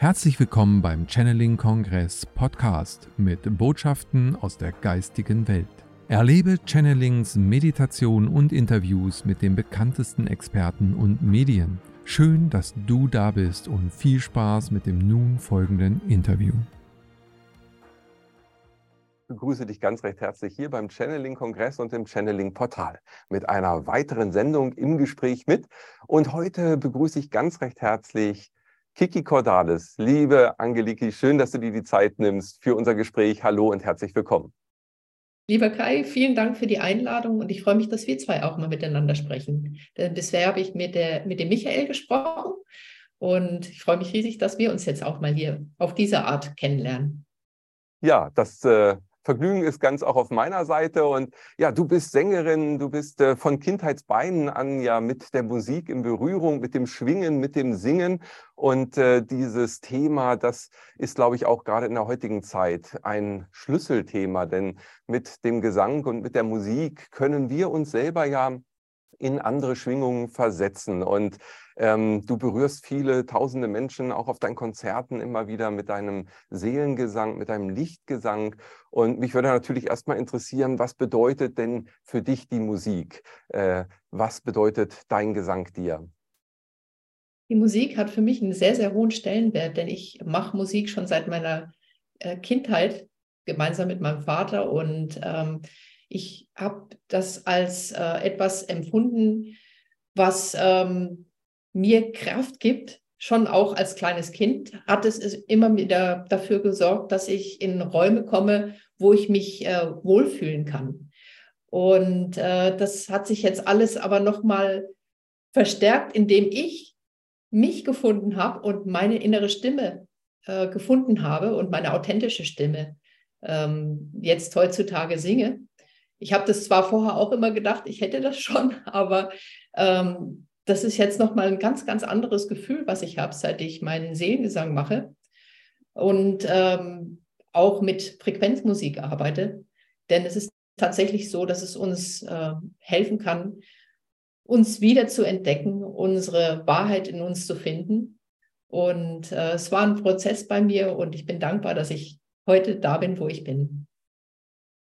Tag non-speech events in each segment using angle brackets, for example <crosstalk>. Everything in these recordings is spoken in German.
Herzlich willkommen beim Channeling Kongress Podcast mit Botschaften aus der geistigen Welt. Erlebe Channelings, Meditation und Interviews mit den bekanntesten Experten und Medien. Schön, dass du da bist und viel Spaß mit dem nun folgenden Interview. Ich begrüße dich ganz recht herzlich hier beim Channeling Kongress und im Channeling Portal mit einer weiteren Sendung im Gespräch mit. Und heute begrüße ich ganz recht herzlich Kiki Cordalis, liebe Angeliki, schön, dass du dir die Zeit nimmst für unser Gespräch. Hallo und herzlich willkommen. Lieber Kai, vielen Dank für die Einladung und ich freue mich, dass wir zwei auch mal miteinander sprechen. Denn bisher habe ich mit, der, mit dem Michael gesprochen und ich freue mich riesig, dass wir uns jetzt auch mal hier auf diese Art kennenlernen. Ja, das äh, Vergnügen ist ganz auch auf meiner Seite. Und ja, du bist Sängerin, du bist äh, von Kindheitsbeinen an ja mit der Musik in Berührung, mit dem Schwingen, mit dem Singen. Und äh, dieses Thema, das ist, glaube ich, auch gerade in der heutigen Zeit ein Schlüsselthema. Denn mit dem Gesang und mit der Musik können wir uns selber ja in andere Schwingungen versetzen. Und ähm, du berührst viele tausende Menschen auch auf deinen Konzerten immer wieder mit deinem Seelengesang, mit deinem Lichtgesang. Und mich würde natürlich erstmal interessieren, was bedeutet denn für dich die Musik? Äh, was bedeutet dein Gesang dir? Die Musik hat für mich einen sehr, sehr hohen Stellenwert, denn ich mache Musik schon seit meiner äh, Kindheit gemeinsam mit meinem Vater und ähm, ich habe das als äh, etwas empfunden, was ähm, mir Kraft gibt. Schon auch als kleines Kind hat es immer wieder dafür gesorgt, dass ich in Räume komme, wo ich mich äh, wohlfühlen kann. Und äh, das hat sich jetzt alles aber nochmal verstärkt, indem ich mich gefunden habe und meine innere Stimme äh, gefunden habe und meine authentische Stimme ähm, jetzt heutzutage singe. Ich habe das zwar vorher auch immer gedacht, ich hätte das schon, <laughs> aber ähm, das ist jetzt nochmal ein ganz, ganz anderes Gefühl, was ich habe, seit ich meinen Seelengesang mache und ähm, auch mit Frequenzmusik arbeite. Denn es ist tatsächlich so, dass es uns äh, helfen kann, uns wieder zu entdecken, unsere Wahrheit in uns zu finden. Und äh, es war ein Prozess bei mir und ich bin dankbar, dass ich heute da bin, wo ich bin.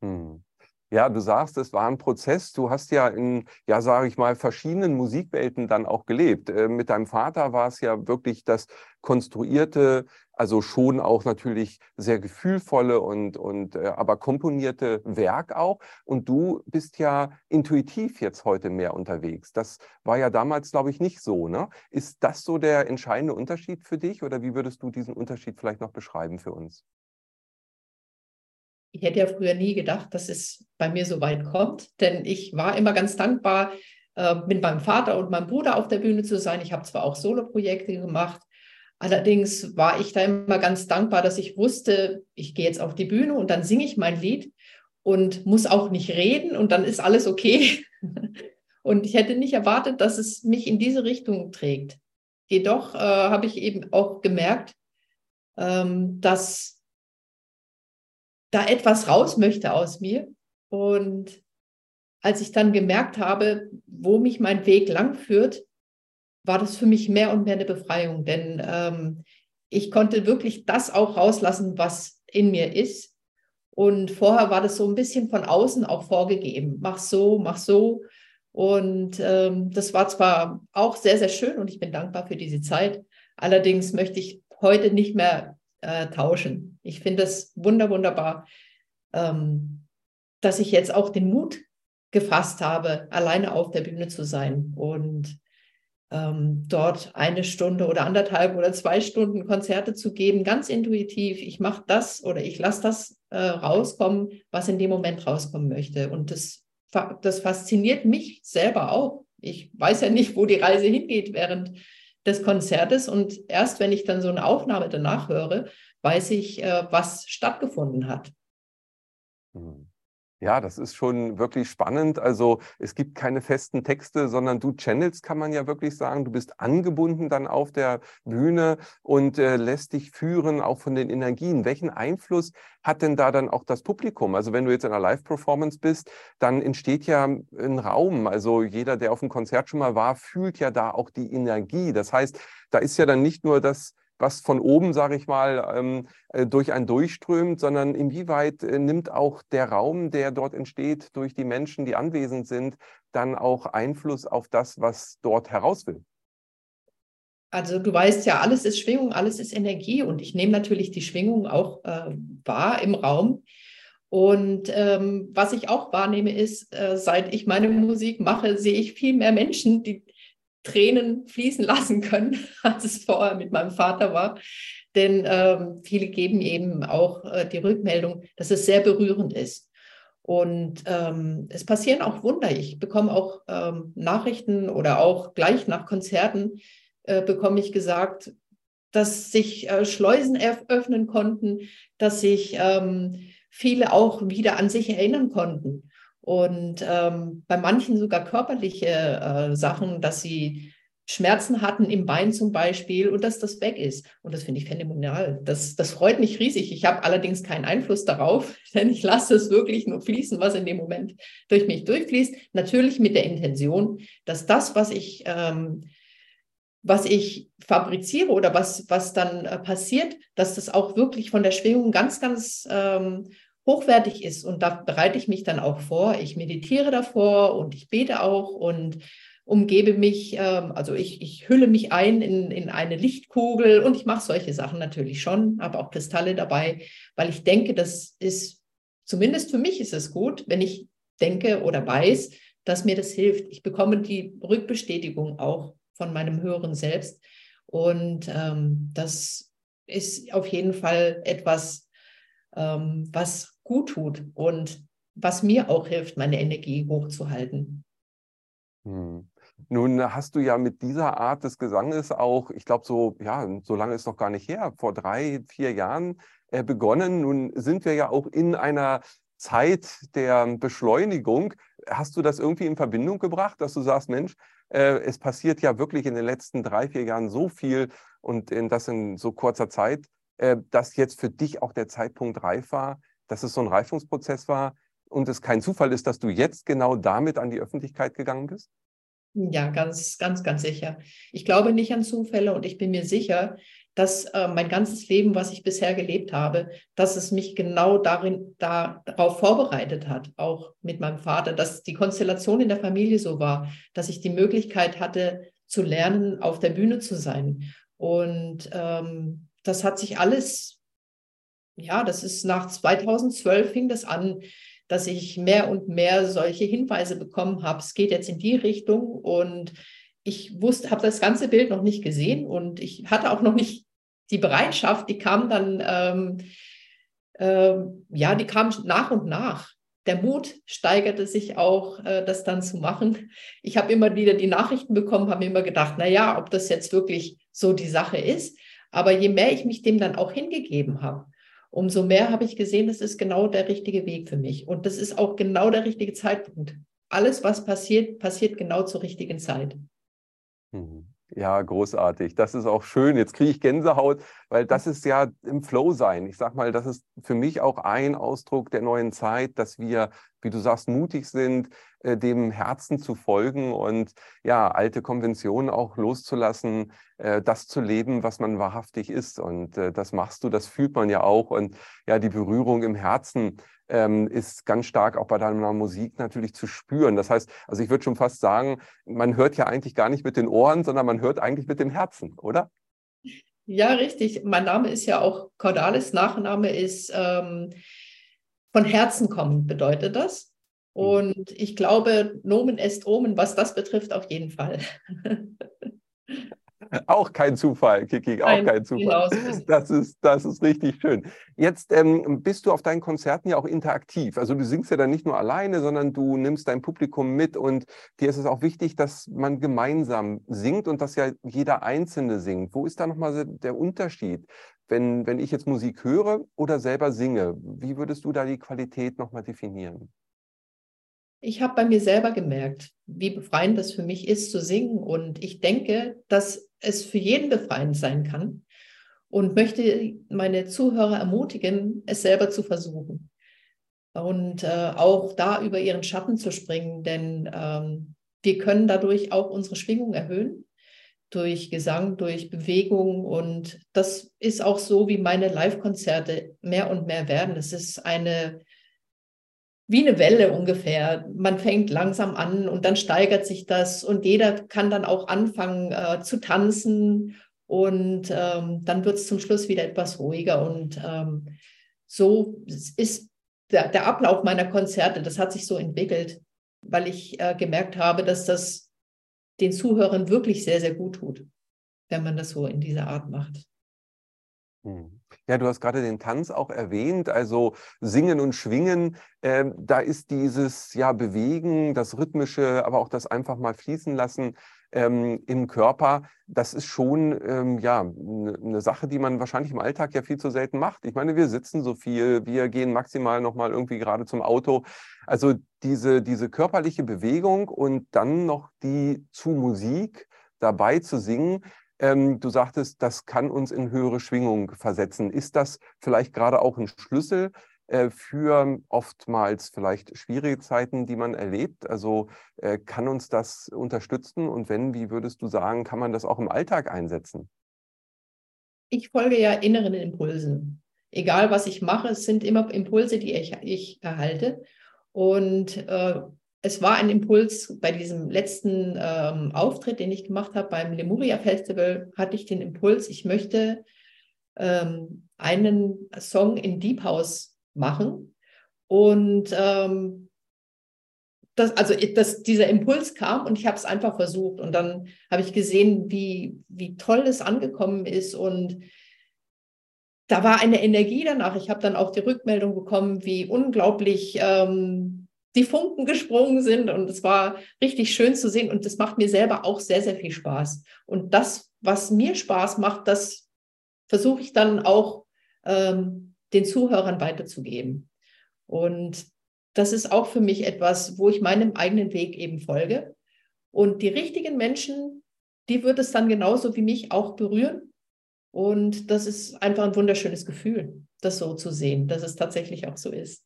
Hm. Ja, du sagst, es war ein Prozess. Du hast ja in, ja, sage ich mal, verschiedenen Musikwelten dann auch gelebt. Äh, mit deinem Vater war es ja wirklich das konstruierte, also schon auch natürlich sehr gefühlvolle und, und äh, aber komponierte Werk auch. Und du bist ja intuitiv jetzt heute mehr unterwegs. Das war ja damals, glaube ich, nicht so. Ne? Ist das so der entscheidende Unterschied für dich oder wie würdest du diesen Unterschied vielleicht noch beschreiben für uns? Ich hätte ja früher nie gedacht, dass es bei mir so weit kommt, denn ich war immer ganz dankbar, äh, mit meinem Vater und meinem Bruder auf der Bühne zu sein. Ich habe zwar auch Soloprojekte gemacht, allerdings war ich da immer ganz dankbar, dass ich wusste, ich gehe jetzt auf die Bühne und dann singe ich mein Lied und muss auch nicht reden und dann ist alles okay. <laughs> und ich hätte nicht erwartet, dass es mich in diese Richtung trägt. Jedoch äh, habe ich eben auch gemerkt, ähm, dass da etwas raus möchte aus mir. Und als ich dann gemerkt habe, wo mich mein Weg lang führt, war das für mich mehr und mehr eine Befreiung, denn ähm, ich konnte wirklich das auch rauslassen, was in mir ist. Und vorher war das so ein bisschen von außen auch vorgegeben. Mach so, mach so. Und ähm, das war zwar auch sehr, sehr schön und ich bin dankbar für diese Zeit. Allerdings möchte ich heute nicht mehr äh, tauschen. Ich finde es wunder, wunderbar, ähm, dass ich jetzt auch den Mut gefasst habe, alleine auf der Bühne zu sein und ähm, dort eine Stunde oder anderthalb oder zwei Stunden Konzerte zu geben, ganz intuitiv. Ich mache das oder ich lasse das äh, rauskommen, was in dem Moment rauskommen möchte. Und das, das fasziniert mich selber auch. Ich weiß ja nicht, wo die Reise hingeht während des Konzertes. Und erst wenn ich dann so eine Aufnahme danach höre, weiß ich, äh, was stattgefunden hat. Mhm. Ja, das ist schon wirklich spannend. Also es gibt keine festen Texte, sondern du channelst, kann man ja wirklich sagen. Du bist angebunden dann auf der Bühne und äh, lässt dich führen, auch von den Energien. Welchen Einfluss hat denn da dann auch das Publikum? Also wenn du jetzt in einer Live-Performance bist, dann entsteht ja ein Raum. Also jeder, der auf dem Konzert schon mal war, fühlt ja da auch die Energie. Das heißt, da ist ja dann nicht nur das was von oben, sage ich mal, ähm, äh, durch einen durchströmt, sondern inwieweit äh, nimmt auch der Raum, der dort entsteht, durch die Menschen, die anwesend sind, dann auch Einfluss auf das, was dort heraus will? Also du weißt ja, alles ist Schwingung, alles ist Energie und ich nehme natürlich die Schwingung auch äh, wahr im Raum. Und ähm, was ich auch wahrnehme, ist, äh, seit ich meine Musik mache, sehe ich viel mehr Menschen, die Tränen fließen lassen können, <laughs> als es vorher mit meinem Vater war. Denn ähm, viele geben eben auch äh, die Rückmeldung, dass es sehr berührend ist. Und ähm, es passieren auch Wunder. Ich bekomme auch ähm, Nachrichten oder auch gleich nach Konzerten äh, bekomme ich gesagt, dass sich äh, Schleusen öffnen konnten, dass sich ähm, viele auch wieder an sich erinnern konnten. Und ähm, bei manchen sogar körperliche äh, Sachen, dass sie Schmerzen hatten im Bein zum Beispiel und dass das weg ist. Und das finde ich phänomenal. Das, das freut mich riesig. Ich habe allerdings keinen Einfluss darauf, <laughs> denn ich lasse es wirklich nur fließen, was in dem Moment durch mich durchfließt. Natürlich mit der Intention, dass das, was ich, ähm, was ich fabriziere oder was, was dann äh, passiert, dass das auch wirklich von der Schwingung ganz, ganz ähm, hochwertig ist. Und da bereite ich mich dann auch vor. Ich meditiere davor und ich bete auch und umgebe mich, ähm, also ich, ich hülle mich ein in, in eine Lichtkugel und ich mache solche Sachen natürlich schon, habe auch Kristalle dabei, weil ich denke, das ist, zumindest für mich ist es gut, wenn ich denke oder weiß, dass mir das hilft. Ich bekomme die Rückbestätigung auch von meinem höheren Selbst. Und ähm, das ist auf jeden Fall etwas, ähm, was gut tut und was mir auch hilft, meine Energie hochzuhalten. Hm. Nun hast du ja mit dieser Art des Gesanges auch, ich glaube, so, ja, so lange ist noch gar nicht her, vor drei, vier Jahren äh, begonnen. Nun sind wir ja auch in einer Zeit der Beschleunigung. Hast du das irgendwie in Verbindung gebracht, dass du sagst, Mensch, äh, es passiert ja wirklich in den letzten drei, vier Jahren so viel und in, das in so kurzer Zeit, äh, dass jetzt für dich auch der Zeitpunkt reif war, dass es so ein Reifungsprozess war und es kein Zufall ist, dass du jetzt genau damit an die Öffentlichkeit gegangen bist? Ja, ganz, ganz, ganz sicher. Ich glaube nicht an Zufälle und ich bin mir sicher, dass äh, mein ganzes Leben, was ich bisher gelebt habe, dass es mich genau darin, da, darauf vorbereitet hat, auch mit meinem Vater, dass die Konstellation in der Familie so war, dass ich die Möglichkeit hatte, zu lernen, auf der Bühne zu sein. Und ähm, das hat sich alles, ja, das ist nach 2012 fing das an, dass ich mehr und mehr solche Hinweise bekommen habe. Es geht jetzt in die Richtung und ich wusste, habe das ganze Bild noch nicht gesehen und ich hatte auch noch nicht die Bereitschaft. Die kam dann, ähm, äh, ja, die kam nach und nach. Der Mut steigerte sich auch, äh, das dann zu machen. Ich habe immer wieder die Nachrichten bekommen, habe immer gedacht, na ja, ob das jetzt wirklich so die Sache ist. Aber je mehr ich mich dem dann auch hingegeben habe, umso mehr habe ich gesehen, das ist genau der richtige Weg für mich. Und das ist auch genau der richtige Zeitpunkt. Alles, was passiert, passiert genau zur richtigen Zeit. Mhm. Ja, großartig. Das ist auch schön. Jetzt kriege ich Gänsehaut, weil das ist ja im Flow sein. Ich sage mal, das ist für mich auch ein Ausdruck der neuen Zeit, dass wir, wie du sagst, mutig sind, äh, dem Herzen zu folgen und ja, alte Konventionen auch loszulassen, äh, das zu leben, was man wahrhaftig ist. Und äh, das machst du, das fühlt man ja auch. Und ja, die Berührung im Herzen ähm, ist ganz stark auch bei deiner Musik natürlich zu spüren. Das heißt, also ich würde schon fast sagen, man hört ja eigentlich gar nicht mit den Ohren, sondern man hört eigentlich mit dem Herzen, oder? Ja, richtig. Mein Name ist ja auch Cordalis. Nachname ist ähm, von Herzen kommen, bedeutet das. Hm. Und ich glaube, Nomen est Omen, was das betrifft, auf jeden Fall. <laughs> <laughs> Auch kein Zufall, Kiki, auch Nein, kein Zufall. Das ist, das ist richtig schön. Jetzt ähm, bist du auf deinen Konzerten ja auch interaktiv. Also du singst ja dann nicht nur alleine, sondern du nimmst dein Publikum mit und dir ist es auch wichtig, dass man gemeinsam singt und dass ja jeder Einzelne singt. Wo ist da nochmal der Unterschied? Wenn, wenn ich jetzt Musik höre oder selber singe, wie würdest du da die Qualität nochmal definieren? Ich habe bei mir selber gemerkt, wie befreiend das für mich ist zu singen. Und ich denke, dass es für jeden befreiend sein kann und möchte meine Zuhörer ermutigen, es selber zu versuchen. Und äh, auch da über ihren Schatten zu springen, denn ähm, wir können dadurch auch unsere Schwingung erhöhen. durch Gesang, durch Bewegung. Und das ist auch so, wie meine Live-Konzerte mehr und mehr werden. Es ist eine, wie eine Welle ungefähr. Man fängt langsam an und dann steigert sich das und jeder kann dann auch anfangen äh, zu tanzen und ähm, dann wird es zum Schluss wieder etwas ruhiger. Und ähm, so ist der, der, Ablauf meiner Konzerte, das hat sich so entwickelt, weil ich äh, gemerkt habe, dass das den Zuhörern wirklich sehr, sehr gut tut, wenn man das so in dieser Art macht. Hm. Ja, du hast gerade den Tanz auch erwähnt, also Singen und Schwingen. Äh, da ist dieses ja Bewegen, das Rhythmische, aber auch das einfach mal fließen lassen ähm, im Körper. Das ist schon ähm, ja eine Sache, die man wahrscheinlich im Alltag ja viel zu selten macht. Ich meine, wir sitzen so viel, wir gehen maximal noch mal irgendwie gerade zum Auto. Also diese diese körperliche Bewegung und dann noch die zu Musik dabei zu singen ähm, du sagtest, das kann uns in höhere Schwingung versetzen. Ist das vielleicht gerade auch ein Schlüssel äh, für oftmals vielleicht schwierige Zeiten, die man erlebt? Also äh, kann uns das unterstützen? Und wenn, wie würdest du sagen, kann man das auch im Alltag einsetzen? Ich folge ja inneren Impulsen. Egal, was ich mache, es sind immer Impulse, die ich, ich erhalte. Und äh, es war ein Impuls bei diesem letzten ähm, Auftritt, den ich gemacht habe beim Lemuria Festival, hatte ich den Impuls, ich möchte ähm, einen Song in Deep House machen. Und ähm, das, also das, dieser Impuls kam und ich habe es einfach versucht. Und dann habe ich gesehen, wie, wie toll es angekommen ist. Und da war eine Energie danach. Ich habe dann auch die Rückmeldung bekommen, wie unglaublich ähm, die Funken gesprungen sind und es war richtig schön zu sehen und das macht mir selber auch sehr, sehr viel Spaß. Und das, was mir Spaß macht, das versuche ich dann auch ähm, den Zuhörern weiterzugeben. Und das ist auch für mich etwas, wo ich meinem eigenen Weg eben folge. Und die richtigen Menschen, die wird es dann genauso wie mich auch berühren. Und das ist einfach ein wunderschönes Gefühl, das so zu sehen, dass es tatsächlich auch so ist.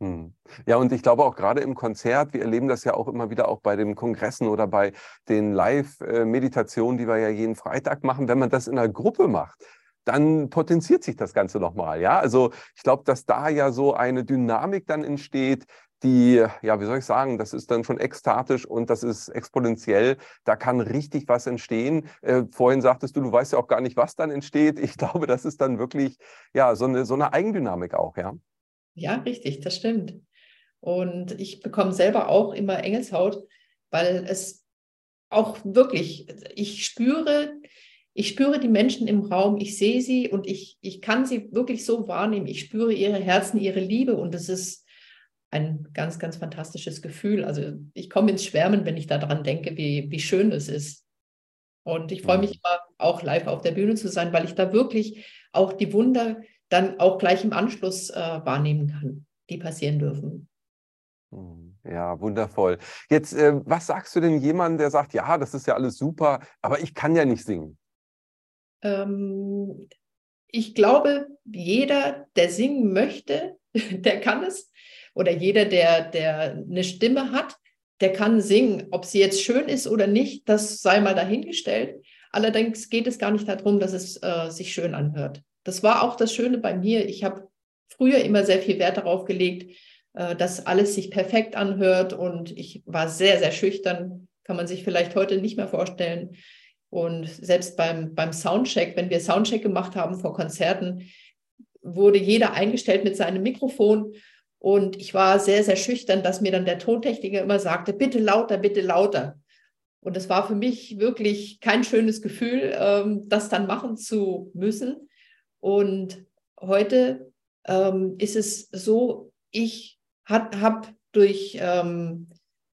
Hm. Ja, und ich glaube auch gerade im Konzert, wir erleben das ja auch immer wieder auch bei den Kongressen oder bei den Live-Meditationen, die wir ja jeden Freitag machen, wenn man das in einer Gruppe macht, dann potenziert sich das Ganze nochmal. Ja, also ich glaube, dass da ja so eine Dynamik dann entsteht, die, ja, wie soll ich sagen, das ist dann schon ekstatisch und das ist exponentiell. Da kann richtig was entstehen. Äh, vorhin sagtest du, du weißt ja auch gar nicht, was dann entsteht. Ich <laughs> glaube, das ist dann wirklich, ja, so eine, so eine Eigendynamik auch, ja. Ja, richtig, das stimmt. Und ich bekomme selber auch immer Engelshaut, weil es auch wirklich, ich spüre, ich spüre die Menschen im Raum, ich sehe sie und ich, ich kann sie wirklich so wahrnehmen. Ich spüre ihre Herzen, ihre Liebe und es ist ein ganz, ganz fantastisches Gefühl. Also ich komme ins Schwärmen, wenn ich daran denke, wie, wie schön es ist. Und ich freue mich immer auch live auf der Bühne zu sein, weil ich da wirklich auch die Wunder dann auch gleich im Anschluss äh, wahrnehmen kann, die passieren dürfen. Hm, ja, wundervoll. Jetzt, äh, was sagst du denn jemandem, der sagt, ja, das ist ja alles super, aber ich kann ja nicht singen? Ähm, ich glaube, jeder, der singen möchte, <laughs> der kann es. Oder jeder, der, der eine Stimme hat, der kann singen. Ob sie jetzt schön ist oder nicht, das sei mal dahingestellt. Allerdings geht es gar nicht darum, dass es äh, sich schön anhört das war auch das Schöne bei mir. Ich habe früher immer sehr viel Wert darauf gelegt, äh, dass alles sich perfekt anhört und ich war sehr, sehr schüchtern. Kann man sich vielleicht heute nicht mehr vorstellen. Und selbst beim, beim Soundcheck, wenn wir Soundcheck gemacht haben vor Konzerten, wurde jeder eingestellt mit seinem Mikrofon. Und ich war sehr, sehr schüchtern, dass mir dann der Tontechniker immer sagte, bitte lauter, bitte lauter. Und es war für mich wirklich kein schönes Gefühl, ähm, das dann machen zu müssen. Und heute ähm, ist es so, ich habe durch ähm,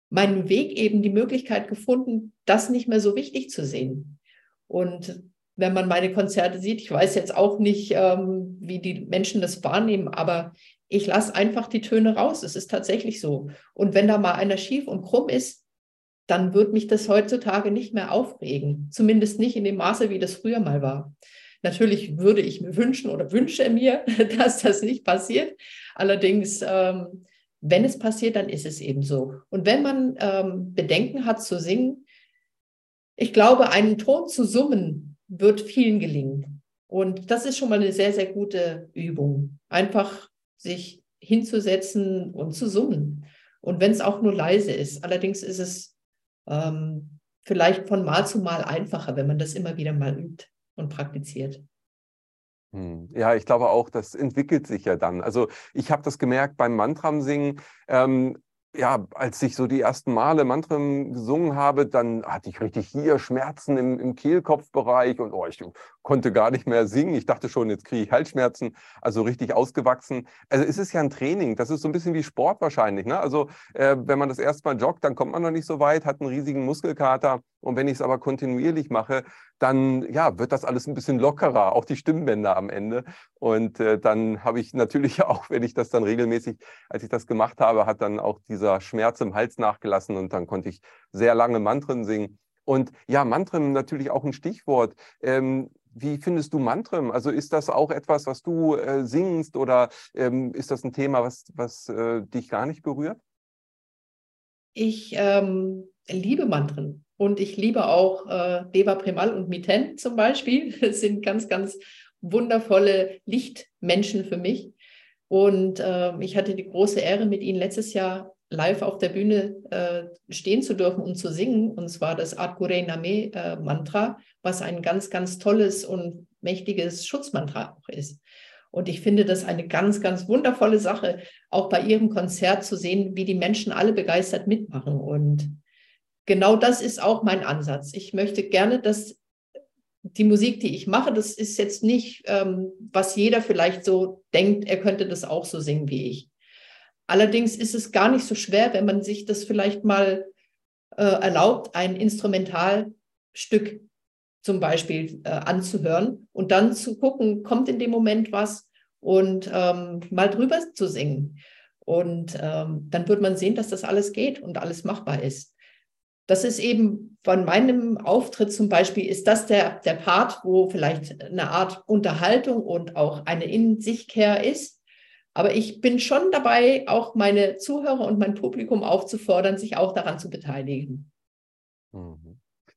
meinen Weg eben die Möglichkeit gefunden, das nicht mehr so wichtig zu sehen. Und wenn man meine Konzerte sieht, ich weiß jetzt auch nicht, ähm, wie die Menschen das wahrnehmen, aber ich lasse einfach die Töne raus. Es ist tatsächlich so. Und wenn da mal einer schief und krumm ist, dann wird mich das heutzutage nicht mehr aufregen. Zumindest nicht in dem Maße, wie das früher mal war. Natürlich würde ich mir wünschen oder wünsche mir, <laughs> dass das nicht passiert. Allerdings, ähm, wenn es passiert, dann ist es eben so. Und wenn man ähm, Bedenken hat zu singen, Ich glaube, einen Ton zu summen wird vielen gelingen. Und das ist schon mal eine sehr, sehr gute Übung. Einfach sich hinzusetzen und zu summen. Und wenn es auch nur leise ist. Allerdings ist es ähm, vielleicht von Mal zu Mal einfacher, wenn man das immer wieder mal übt und praktiziert. Hm. Ja, ich glaube auch, das entwickelt sich ja dann. Also ich habe das gemerkt beim Mantram singen. Ähm, ja, als ich so die ersten Male Mantren gesungen habe, dann hatte ich richtig hier Schmerzen im, im Kehlkopfbereich und oh, ich konnte gar nicht mehr singen. Ich dachte schon, jetzt kriege ich Halsschmerzen, also richtig ausgewachsen. Also es ist ja ein Training, das ist so ein bisschen wie Sport wahrscheinlich. Ne? Also äh, wenn man das erste Mal joggt, dann kommt man noch nicht so weit, hat einen riesigen Muskelkater. Und wenn ich es aber kontinuierlich mache, dann ja, wird das alles ein bisschen lockerer, auch die Stimmbänder am Ende. Und äh, dann habe ich natürlich <laughs> auch, wenn ich das dann regelmäßig, als ich das gemacht habe, hat dann auch dieser Schmerz im Hals nachgelassen und dann konnte ich sehr lange Mantren singen. Und ja, Mantren natürlich auch ein Stichwort. Ähm, wie findest du Mantren? Also ist das auch etwas, was du äh, singst oder ähm, ist das ein Thema, was, was äh, dich gar nicht berührt? Ich ähm, liebe Mantren und ich liebe auch äh, Deva Premal und Miten zum Beispiel. <laughs> Das sind ganz, ganz wundervolle Lichtmenschen für mich. Und äh, ich hatte die große Ehre, mit ihnen letztes Jahr live auf der Bühne äh, stehen zu dürfen und zu singen. Und zwar das Adkure Name äh, Mantra, was ein ganz, ganz tolles und mächtiges Schutzmantra auch ist. Und ich finde das eine ganz, ganz wundervolle Sache, auch bei ihrem Konzert zu sehen, wie die Menschen alle begeistert mitmachen. Und genau das ist auch mein Ansatz. Ich möchte gerne, dass die Musik, die ich mache, das ist jetzt nicht, ähm, was jeder vielleicht so denkt, er könnte das auch so singen wie ich. Allerdings ist es gar nicht so schwer, wenn man sich das vielleicht mal äh, erlaubt, ein Instrumentalstück zum Beispiel äh, anzuhören und dann zu gucken, kommt in dem Moment was und ähm, mal drüber zu singen. Und ähm, dann wird man sehen, dass das alles geht und alles machbar ist. Das ist eben von meinem Auftritt zum Beispiel, ist das der, der Part, wo vielleicht eine Art Unterhaltung und auch eine In-sich-Kehr ist. Aber ich bin schon dabei, auch meine Zuhörer und mein Publikum aufzufordern, sich auch daran zu beteiligen. Mhm.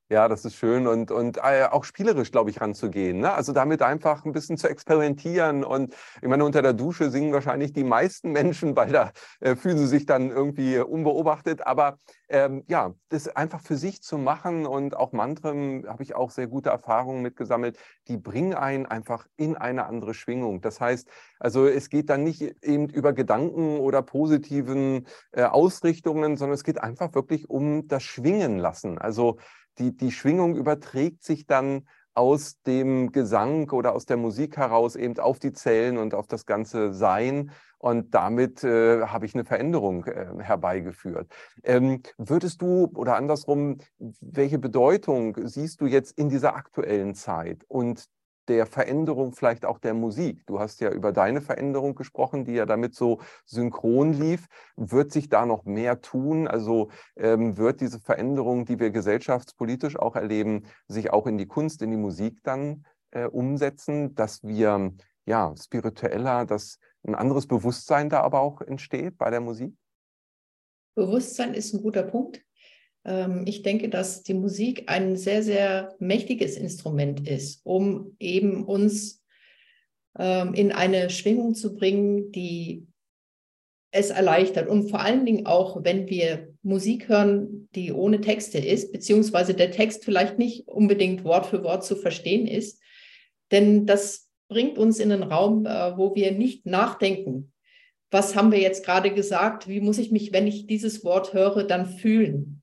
Ja, das ist schön und, und äh, auch spielerisch, glaube ich, ranzugehen. Ne? Also damit einfach ein bisschen zu experimentieren. Und ich meine, unter der Dusche singen wahrscheinlich die meisten <laughs> Menschen, weil da äh, fühlen sie sich dann irgendwie unbeobachtet. Aber ähm, ja, das einfach für sich zu machen und auch Mantren habe ich auch sehr gute Erfahrungen mitgesammelt, die bringen einen einfach in eine andere Schwingung. Das heißt, also es geht dann nicht eben über Gedanken oder positiven äh, Ausrichtungen, sondern es geht einfach wirklich um das Schwingen lassen. Also die, die Schwingung überträgt sich dann aus dem Gesang oder aus der Musik heraus eben auf die Zellen und auf das ganze Sein. Und damit äh, habe ich eine Veränderung äh, herbeigeführt. Ähm, würdest du oder andersrum, welche Bedeutung siehst du jetzt in dieser aktuellen Zeit und der Veränderung vielleicht auch der Musik. Du hast ja über deine Veränderung gesprochen, die ja damit so synchron lief. Wird sich da noch mehr tun? Also ähm, wird diese Veränderung, die wir gesellschaftspolitisch auch erleben, sich auch in die Kunst, in die Musik dann äh, umsetzen, dass wir ja spiritueller, dass ein anderes Bewusstsein da aber auch entsteht bei der Musik? Bewusstsein ist ein guter Punkt. Ähm, ich denke, dass die Musik ein sehr, sehr mächtiges Instrument ist, um eben uns ähm, in eine Schwingung zu bringen, die es erleichtert. Und vor allen Dingen auch, wenn wir Musik hören, die ohne Texte ist, beziehungsweise der Text vielleicht nicht unbedingt Wort für Wort zu verstehen ist. Denn das bringt uns in einen Raum, äh, wo wir nicht nachdenken. Was haben wir jetzt gerade gesagt? Wie muss ich mich, wenn ich dieses Wort höre, dann fühlen?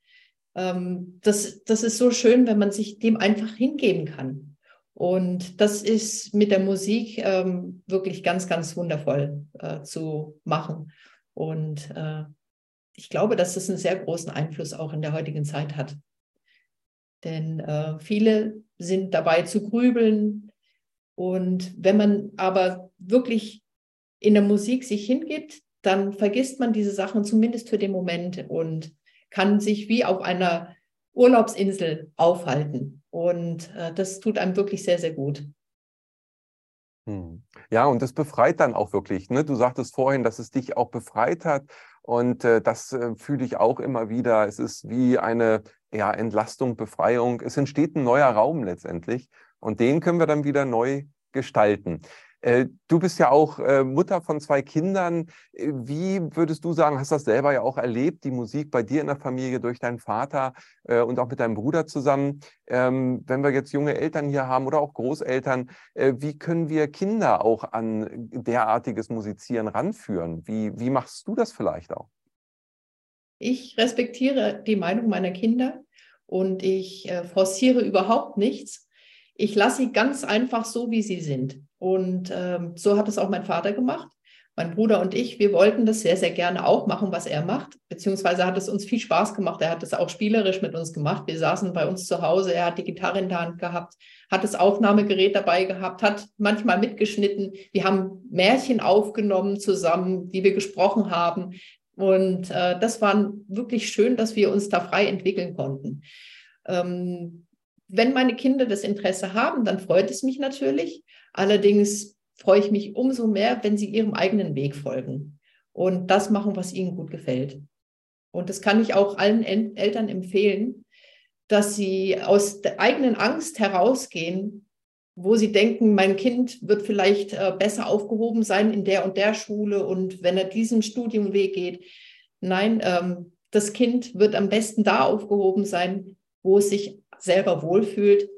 Ähm, das, das ist so schön, wenn man sich dem einfach hingeben kann. Und das ist mit der Musik ähm, wirklich ganz, ganz wundervoll äh, zu machen. Und äh, ich glaube, dass das einen sehr großen Einfluss auch in der heutigen Zeit hat. Denn äh, viele sind dabei zu grübeln. Und wenn man aber wirklich in der Musik sich hingibt, dann vergisst man diese Sachen zumindest für den Moment und kann sich wie auf einer Urlaubsinsel aufhalten. Und äh, das tut einem wirklich sehr, sehr gut. Hm. Ja, und das befreit dann auch wirklich. Ne? Du sagtest vorhin, dass es dich auch befreit hat. Und äh, das äh, fühle ich auch immer wieder. Es ist wie eine ja, Entlastung, Befreiung. Es entsteht ein neuer Raum letztendlich und den können wir dann wieder neu gestalten. Äh, du bist ja auch äh, Mutter von zwei Kindern. Äh, wie würdest du sagen, hast das selber ja auch erlebt, die Musik bei dir in der Familie durch deinen Vater und auch mit deinem Bruder zusammen? Ähm, wenn wir jetzt junge Eltern hier haben oder auch Großeltern, wie können wir Kinder auch an derartiges Musizieren ranführen? Wie, wie machst du das vielleicht auch? Ich respektiere die Meinung meiner Kinder und ich forciere überhaupt nichts. Ich lasse sie ganz einfach so, wie sie sind. Und ähm, so hat es auch mein Vater gemacht. Mein Bruder und ich, wir wollten das sehr, sehr gerne auch machen, was er macht. Beziehungsweise hat es uns viel Spaß gemacht. Er hat es auch spielerisch mit uns gemacht. Wir saßen bei uns zu Hause. Er hat die Gitarre in der Hand gehabt, hat das Aufnahmegerät dabei gehabt, hat manchmal mitgeschnitten. Wir haben Märchen aufgenommen zusammen, die wir gesprochen haben. Und äh, das war wirklich schön, dass wir uns da frei entwickeln konnten. Ähm, wenn meine Kinder das Interesse haben, dann freut es mich natürlich. Allerdings freue ich mich umso mehr, wenn sie ihrem eigenen Weg folgen und das machen, was ihnen gut gefällt. Und das kann ich auch allen Eltern empfehlen, dass sie aus der eigenen Angst herausgehen, wo sie denken, mein Kind wird vielleicht äh, besser aufgehoben sein in der und der Schule und wenn er diesen Studiumweg geht. Nein, ähm, das Kind wird am besten da aufgehoben sein, wo es sich selber wohlfühlt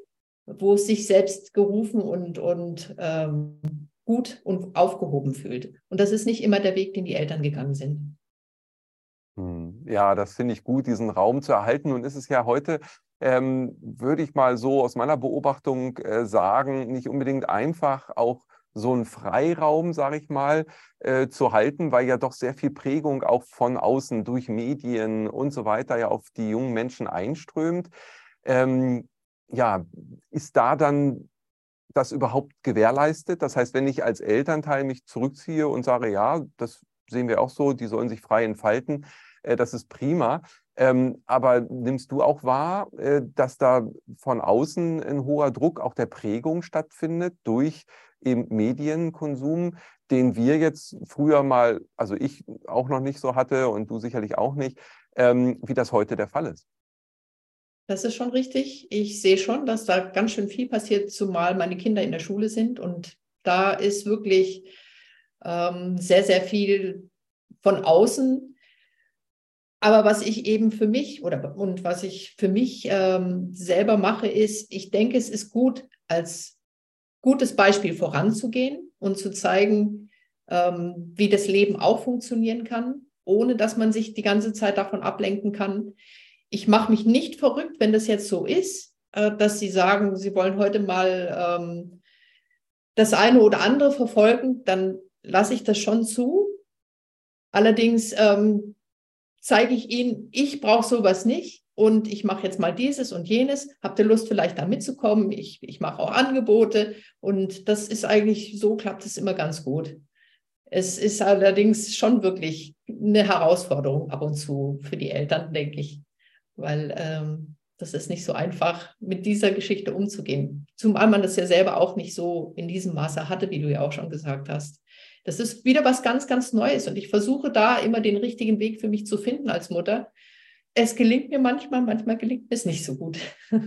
wo es sich selbst gerufen und, und ähm, gut und aufgehoben fühlt. Und das ist nicht immer der Weg, den die Eltern gegangen sind. Hm, ja, das finde ich gut, diesen Raum zu erhalten. Und ist es ja heute, ähm, würde ich mal so aus meiner Beobachtung äh, sagen, nicht unbedingt einfach auch so einen Freiraum, sage ich mal, äh, zu halten, weil ja doch sehr viel Prägung auch von außen durch Medien und so weiter ja auf die jungen Menschen einströmt. Ähm, ja, ist da dann das überhaupt gewährleistet? Das heißt, wenn ich als Elternteil mich zurückziehe und sage, ja, das sehen wir auch so, die sollen sich frei entfalten, äh, das ist prima. Ähm, aber nimmst du auch wahr, äh, dass da von außen ein hoher Druck auch der Prägung stattfindet durch eben Medienkonsum, den wir jetzt früher mal, also ich auch noch nicht so hatte und du sicherlich auch nicht, ähm, wie das heute der Fall ist? Das ist schon richtig. Ich sehe schon, dass da ganz schön viel passiert, zumal meine Kinder in der Schule sind. Und da ist wirklich ähm, sehr, sehr viel von außen. Aber was ich eben für mich oder und was ich für mich ähm, selber mache, ist, ich denke, es ist gut, als gutes Beispiel voranzugehen und zu zeigen, ähm, wie das Leben auch funktionieren kann, ohne dass man sich die ganze Zeit davon ablenken kann ich mache mich nicht verrückt, wenn das jetzt so ist, äh, dass Sie sagen, Sie wollen heute mal ähm, das eine oder andere verfolgen, dann lasse ich das schon zu. Allerdings ähm, zeige ich Ihnen, ich brauche sowas nicht und ich mache jetzt mal dieses und jenes. Habt ihr Lust, vielleicht da mitzukommen? Ich, ich mache auch Angebote und das ist eigentlich, so klappt es immer ganz gut. Es ist allerdings schon wirklich eine Herausforderung ab und zu für die Eltern, denke ich weil ähm, das ist nicht so einfach, mit dieser Geschichte umzugehen. Zumal man das ja selber auch nicht so in diesem Maße hatte, wie du ja auch schon gesagt hast. Das ist wieder was ganz, ganz Neues und ich versuche da immer den richtigen Weg für mich zu finden als Mutter. Es gelingt mir manchmal, manchmal gelingt es nicht so gut. <laughs>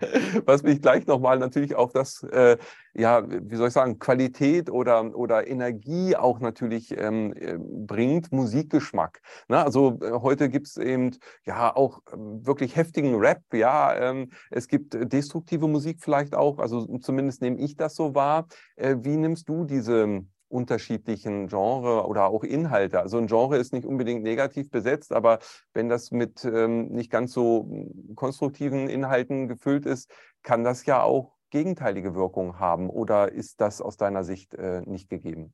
<laughs> was mich gleich nochmal natürlich auf das, äh, ja, wie soll ich sagen, Qualität oder, oder Energie auch natürlich ähm, äh, bringt, Musikgeschmack. Ne? Also äh, heute gibt es eben ja auch ähm, wirklich heftigen Rap, ja, ähm, es gibt destruktive Musik vielleicht auch, also zumindest nehme ich das so wahr. Äh, wie nimmst du diese unterschiedlichen Genre oder auch Inhalte. Also ein Genre ist nicht unbedingt negativ besetzt, aber wenn das mit ähm, nicht ganz so hm, konstruktiven Inhalten gefüllt ist, kann das ja auch gegenteilige Wirkungen haben. Oder ist das aus deiner Sicht äh, nicht gegeben?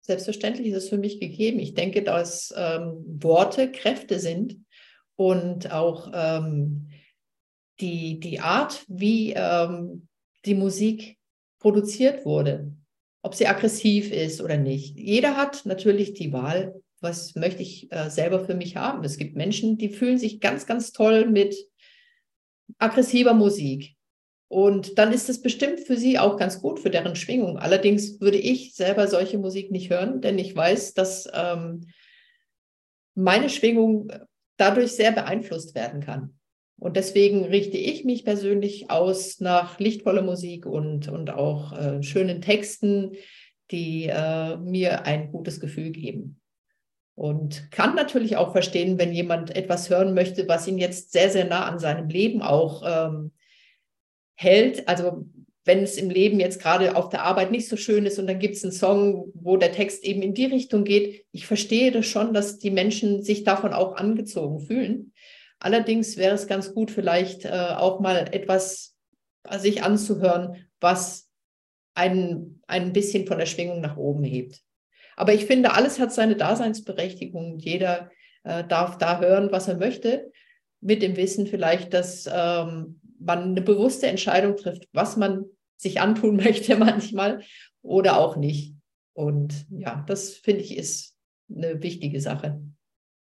Selbstverständlich ist es für mich gegeben. Ich denke, dass ähm, Worte Kräfte sind und auch ähm, die, die Art, wie ähm, die Musik produziert wurde ob sie aggressiv ist oder nicht. Jeder hat natürlich die Wahl, was möchte ich äh, selber für mich haben. Es gibt Menschen, die fühlen sich ganz, ganz toll mit aggressiver Musik. Und dann ist es bestimmt für sie auch ganz gut für deren Schwingung. Allerdings würde ich selber solche Musik nicht hören, denn ich weiß, dass ähm, meine Schwingung dadurch sehr beeinflusst werden kann. Und deswegen richte ich mich persönlich aus nach lichtvoller Musik und, und auch äh, schönen Texten, die äh, mir ein gutes Gefühl geben. Und kann natürlich auch verstehen, wenn jemand etwas hören möchte, was ihn jetzt sehr, sehr nah an seinem Leben auch ähm, hält. Also wenn es im Leben jetzt gerade auf der Arbeit nicht so schön ist und dann gibt es einen Song, wo der Text eben in die Richtung geht. Ich verstehe das schon, dass die Menschen sich davon auch angezogen fühlen. Allerdings wäre es ganz gut, vielleicht äh, auch mal etwas sich anzuhören, was einen ein bisschen von der Schwingung nach oben hebt. Aber ich finde, alles hat seine Daseinsberechtigung. Jeder äh, darf da hören, was er möchte, mit dem Wissen vielleicht, dass ähm, man eine bewusste Entscheidung trifft, was man sich antun <laughs> möchte manchmal oder auch nicht. Und ja, das finde ich ist eine wichtige Sache.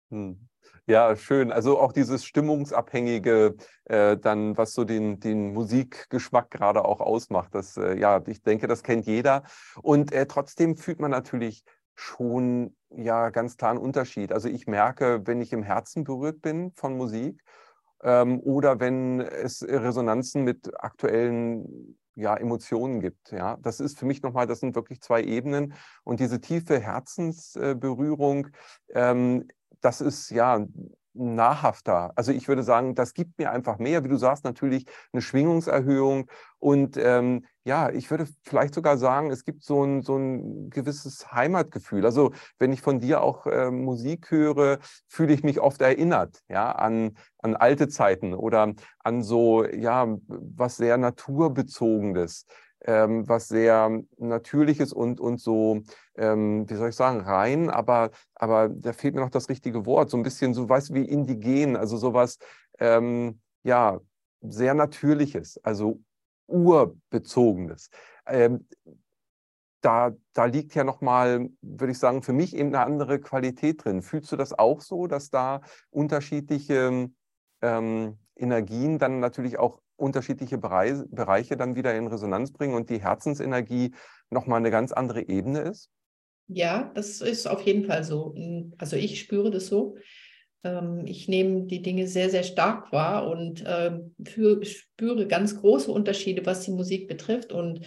Hm. Ja, schön. Also auch dieses stimmungsabhängige, äh, dann was so den, den Musikgeschmack gerade auch ausmacht. Das, äh, ja, ich denke, das kennt jeder. Und äh, trotzdem fühlt man natürlich schon ja ganz klar einen Unterschied. Also ich merke, wenn ich im Herzen berührt bin von Musik ähm, oder wenn es Resonanzen mit aktuellen ja, Emotionen gibt. Ja, das ist für mich nochmal, das sind wirklich zwei Ebenen. Und diese tiefe Herzensberührung, ähm, das ist ja nahrhafter. Also ich würde sagen, das gibt mir einfach mehr, wie du sagst, natürlich eine Schwingungserhöhung. Und ähm, ja, ich würde vielleicht sogar sagen, es gibt so ein, so ein gewisses Heimatgefühl. Also wenn ich von dir auch äh, Musik höre, fühle ich mich oft erinnert ja, an, an alte Zeiten oder an so, ja, was sehr naturbezogenes ähm, was sehr Natürliches und, und so, ähm, wie soll ich sagen, rein, aber, aber da fehlt mir noch das richtige Wort, so ein bisschen so, weißt wie indigen, also sowas, ähm, ja, sehr Natürliches, also urbezogenes. Ähm, da, da liegt ja nochmal, würde ich sagen, für mich eben eine andere Qualität drin. Fühlst du das auch so, dass da unterschiedliche ähm, Energien dann natürlich auch unterschiedliche Bereiche dann wieder in Resonanz bringen und die Herzensenergie nochmal eine ganz andere Ebene ist? Ja, das ist auf jeden Fall so. Also ich spüre das so. Ähm, ich nehme die Dinge sehr, sehr stark wahr und ähm, spüre ganz große Unterschiede, was die Musik betrifft. Und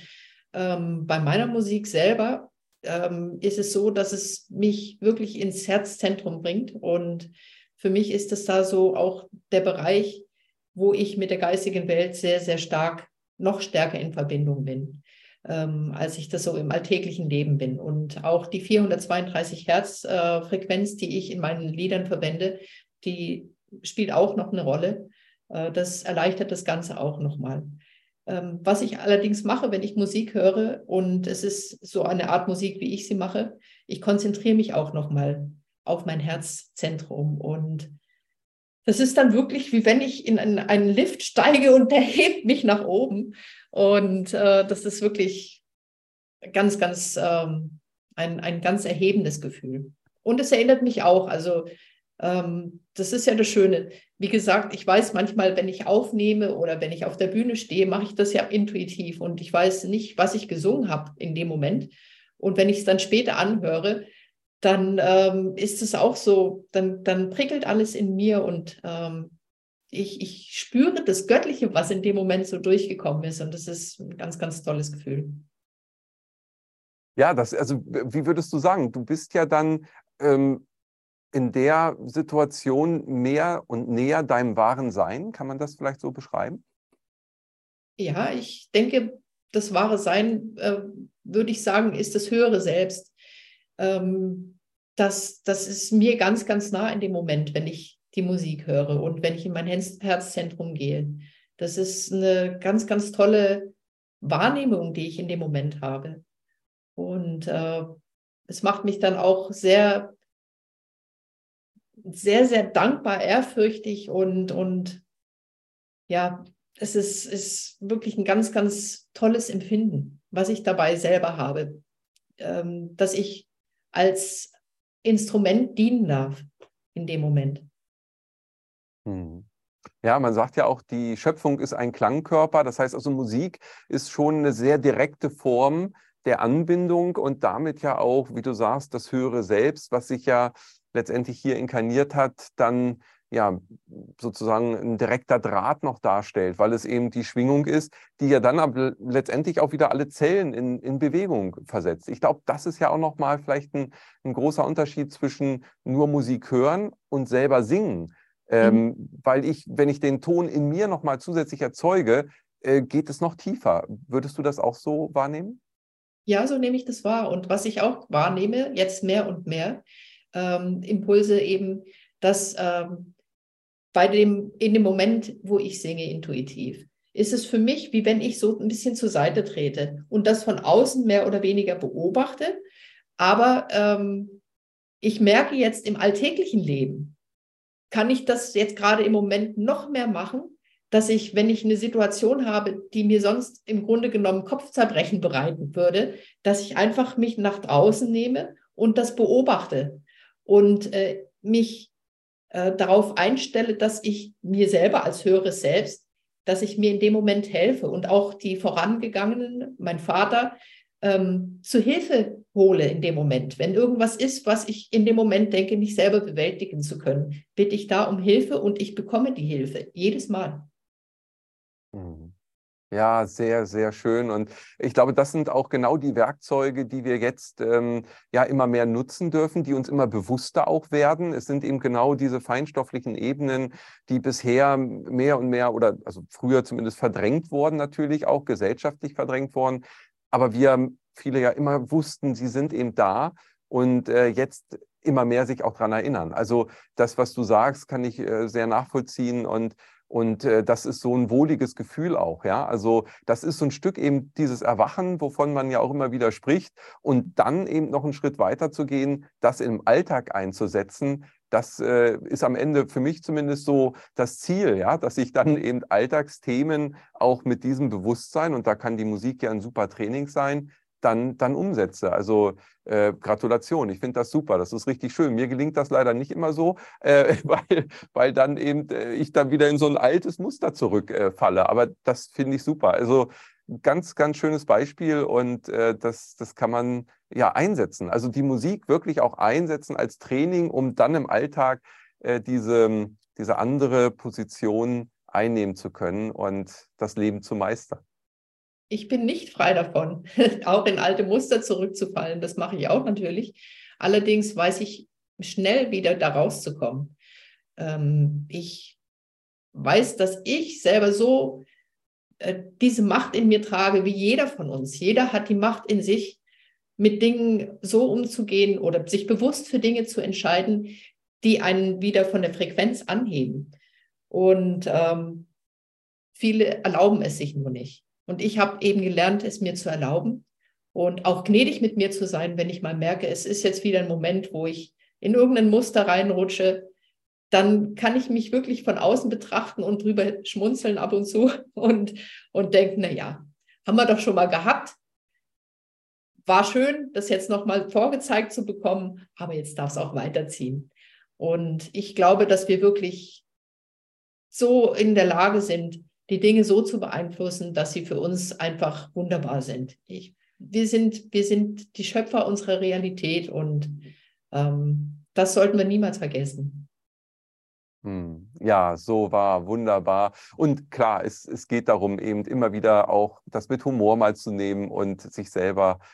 ähm, bei meiner Musik selber ist es so, dass es mich wirklich ins Herzzentrum bringt. Und für mich ist es da so auch der Bereich, wo ich mit der geistigen Welt sehr, sehr stark, noch stärker in Verbindung bin, ähm, als ich das so im alltäglichen Leben bin. Und auch die 432 Hertz äh, Frequenz, die ich in meinen Liedern verwende, die spielt auch noch eine Rolle. Äh, das erleichtert das Ganze auch nochmal. Ähm, was ich allerdings mache, wenn ich Musik höre, und es ist so eine Art Musik, wie ich sie mache, ich konzentriere mich auch nochmal auf mein Herzzentrum und das ist dann wirklich wie wenn ich in einen, einen Lift steige und der hebt mich nach oben. Und äh, das ist wirklich ganz, ganz ähm, ein, ein ganz erhebendes Gefühl. Und es erinnert mich auch, also ähm, das ist ja das Schöne. Wie gesagt, ich weiß manchmal, wenn ich aufnehme oder wenn ich auf der Bühne stehe, mache ich das ja intuitiv und ich weiß nicht, was ich gesungen habe in dem Moment. Und wenn ich es dann später anhöre, dann ähm, ist es auch so, dann, dann prickelt alles in mir und ähm, ich, ich spüre das Göttliche, was in dem Moment so durchgekommen ist. Und das ist ein ganz, ganz tolles Gefühl. Ja, das, also wie würdest du sagen, du bist ja dann ähm, in der Situation mehr und näher deinem wahren Sein. Kann man das vielleicht so beschreiben? Ja, ich denke, das wahre Sein, äh, würde ich sagen, ist das höhere Selbst ähm, das, das ist mir ganz, ganz nah in dem Moment, wenn ich die Musik höre und wenn ich in mein Herzzentrum gehe. Das ist eine ganz, ganz tolle Wahrnehmung, die ich in dem Moment habe. Und äh, es macht mich dann auch sehr, sehr, sehr dankbar, ehrfürchtig und, und ja, es ist, ist wirklich ein ganz, ganz tolles Empfinden, was ich dabei selber habe, ähm, dass ich als Instrument dienen darf in dem Moment. Hm. Ja, man sagt ja auch, die Schöpfung ist ein Klangkörper. Das heißt also, Musik ist schon eine sehr direkte Form der Anbindung und damit ja auch, wie du sagst, das höhere Selbst, was sich ja letztendlich hier inkarniert hat, dann ja, sozusagen ein direkter Draht noch darstellt, weil es eben die Schwingung ist, die ja dann aber letztendlich auch wieder alle Zellen in, in Bewegung versetzt. Ich glaube, das ist ja auch nochmal vielleicht ein, ein, großer Unterschied zwischen nur Musik hören und selber singen. Ähm, mhm. Weil ich, wenn ich den Ton in mir nochmal zusätzlich erzeuge, äh, geht es noch tiefer. Würdest du das auch so wahrnehmen? Ja, so nehme ich das wahr. Und was ich auch wahrnehme, jetzt mehr und mehr, ähm, Impulse eben, dass ähm, bei dem, in dem Moment, wo ich singe intuitiv, ist es für mich, wie wenn ich so ein bisschen zur Seite trete und das von außen mehr oder weniger beobachte. Aber ähm, ich merke jetzt im alltäglichen Leben, kann ich das jetzt gerade im Moment noch mehr machen, dass ich, wenn ich eine Situation habe, die mir sonst im Grunde genommen Kopfzerbrechen bereiten würde, dass ich einfach mich nach draußen nehme und das beobachte und äh, mich äh, darauf einstelle, dass ich mir selber als höheres Selbst, dass ich mir in dem Moment helfe und auch die vorangegangenen, mein Vater, ähm, zu Hilfe hole in dem Moment. Wenn irgendwas ist, was ich in dem Moment denke, nicht selber bewältigen zu können, bitte ich da um Hilfe und ich bekomme die Hilfe jedes Mal. Mhm. Ja, sehr, sehr schön. Und ich glaube, das sind auch genau die Werkzeuge, die wir jetzt ähm, ja immer mehr nutzen dürfen, die uns immer bewusster auch werden. Es sind eben genau diese feinstofflichen Ebenen, die bisher mehr und mehr oder also früher zumindest verdrängt wurden, natürlich auch gesellschaftlich verdrängt worden. Aber wir viele ja immer wussten, sie sind eben da und äh, jetzt immer mehr sich auch daran erinnern. Also das, was du sagst, kann ich äh, sehr nachvollziehen und und äh, das ist so ein wohliges Gefühl auch, ja. Also das ist so ein Stück eben dieses Erwachen, wovon man ja auch immer wieder spricht. Und dann eben noch einen Schritt weiter zu gehen, das im Alltag einzusetzen, das äh, ist am Ende für mich zumindest so das Ziel, ja, dass ich dann eben Alltagsthemen auch mit diesem Bewusstsein, und da kann die Musik ja ein super Training sein, dann, dann umsetze. Also äh, Gratulation, ich finde das super, das ist richtig schön. Mir gelingt das leider nicht immer so, äh, <laughs> weil, weil dann eben äh, ich dann wieder in so ein altes Muster zurückfalle. Äh, Aber das finde ich super. Also ganz, ganz schönes Beispiel und äh, das, das kann man ja einsetzen. Also die Musik wirklich auch einsetzen als Training, um dann im Alltag äh, diese, diese andere Position einnehmen zu können und das Leben zu meistern ich bin nicht frei davon, <laughs> auch in alte Muster zurückzufallen. Das mache ich auch natürlich. Allerdings weiß ich schnell wieder da rauszukommen. Ähm, ich weiß, dass ich selber so äh, diese Macht in mir trage, wie jeder von uns. Jeder hat die Macht in sich, mit Dingen so umzugehen oder sich bewusst für Dinge zu entscheiden, die einen wieder von der Frequenz anheben. Und ähm, viele erlauben es sich nur nicht. Und ich habe eben gelernt, es mir zu erlauben und auch gnädig mit mir zu sein, wenn ich mal merke, es ist jetzt wieder ein Moment, wo ich in irgendein Muster reinrutsche, dann kann ich mich wirklich von außen betrachten und drüber schmunzeln ab und zu <laughs> und, und denken, na ja, haben wir doch schon mal gehabt. War schön, das jetzt nochmal vorgezeigt zu bekommen, aber jetzt darf es auch weiterziehen. Und ich glaube, dass wir wirklich so in der Lage sind, die Dinge so zu beeinflussen, dass sie für uns einfach wunderbar sind. Ich, wir, sind wir sind die Schöpfer unserer Realität und ähm, das sollten wir niemals vergessen. Hm. Ja, so war wunderbar. Und klar, es, es geht darum, eben immer wieder auch das mit Humor mal zu nehmen und sich selber äh,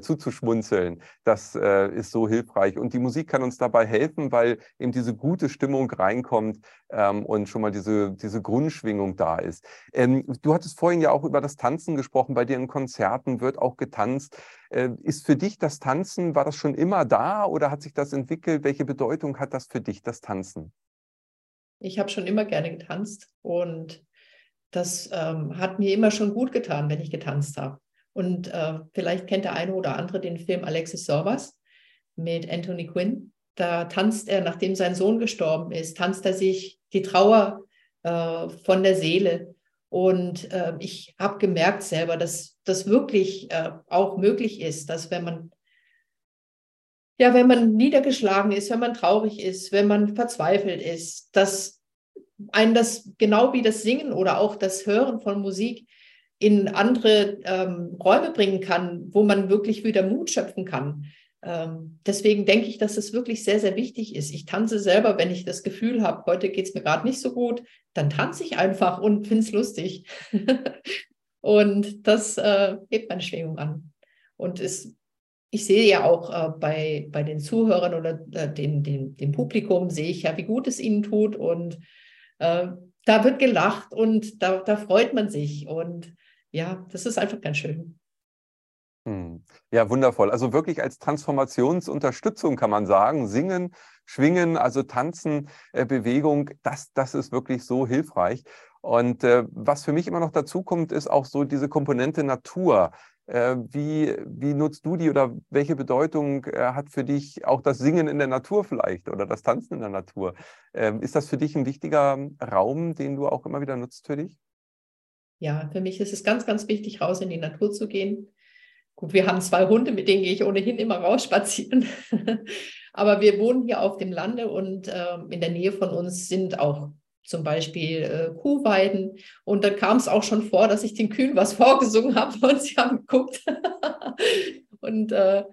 zuzuschmunzeln. Das äh, ist so hilfreich. Und die Musik kann uns dabei helfen, weil eben diese gute Stimmung reinkommt ähm, und schon mal diese, diese Grundschwingung da ist. Ähm, du hattest vorhin ja auch über das Tanzen gesprochen. Bei dir in Konzerten wird auch getanzt. Äh, ist für dich das Tanzen, war das schon immer da oder hat sich das entwickelt? Welche Bedeutung hat das für dich, das Tanzen? Ich habe schon immer gerne getanzt und das ähm, hat mir immer schon gut getan, wenn ich getanzt habe. Und äh, vielleicht kennt der eine oder andere den Film Alexis Sorbas mit Anthony Quinn. Da tanzt er, nachdem sein Sohn gestorben ist, tanzt er sich die Trauer äh, von der Seele. Und äh, ich habe gemerkt selber, dass das wirklich äh, auch möglich ist, dass wenn man ja, wenn man niedergeschlagen ist, wenn man traurig ist, wenn man verzweifelt ist, dass ein das genau wie das Singen oder auch das Hören von Musik in andere ähm, Räume bringen kann, wo man wirklich wieder Mut schöpfen kann. ähm, deswegen denke ich, dass es wirklich sehr, sehr wichtig ist. Ich tanze selber, wenn ich das Gefühl habe, heute geht es mir gerade nicht so gut, dann tanze ich einfach und finde es lustig. <laughs> und das äh, hebt meine Schwingung an. Und es, ich sehe ja auch äh, bei, bei den Zuhörern oder äh, dem, dem, dem Publikum, sehe ich ja, wie gut es ihnen tut. Und äh, da wird gelacht und da, da freut man sich. Und ja, das ist einfach ganz schön. Hm. Ja, wundervoll. Also wirklich als Transformationsunterstützung kann man sagen, singen, schwingen, also tanzen, äh, Bewegung, das, das ist wirklich so hilfreich. Und äh, was für mich immer noch dazu kommt, ist auch so diese Komponente Natur. Äh, wie, wie nutzt du die oder welche Bedeutung äh, hat für dich auch das Singen in der Natur vielleicht oder das Tanzen in der Natur? Ähm, ist das für dich ein wichtiger Raum, den du auch immer wieder nutzt für dich? Ja, für mich ist es ganz, ganz wichtig, raus in die Natur zu gehen. Gut, wir haben zwei Hunde, mit denen gehe ich ohnehin immer raus spazieren. <laughs> Aber wir wohnen hier auf dem Lande und äh, in der Nähe von uns sind auch zum Beispiel äh, Kuhweiden. Und dann kam es auch schon vor, dass ich den Kühen was <laughs> vorgesungen habe und sie haben geguckt. <laughs> und äh,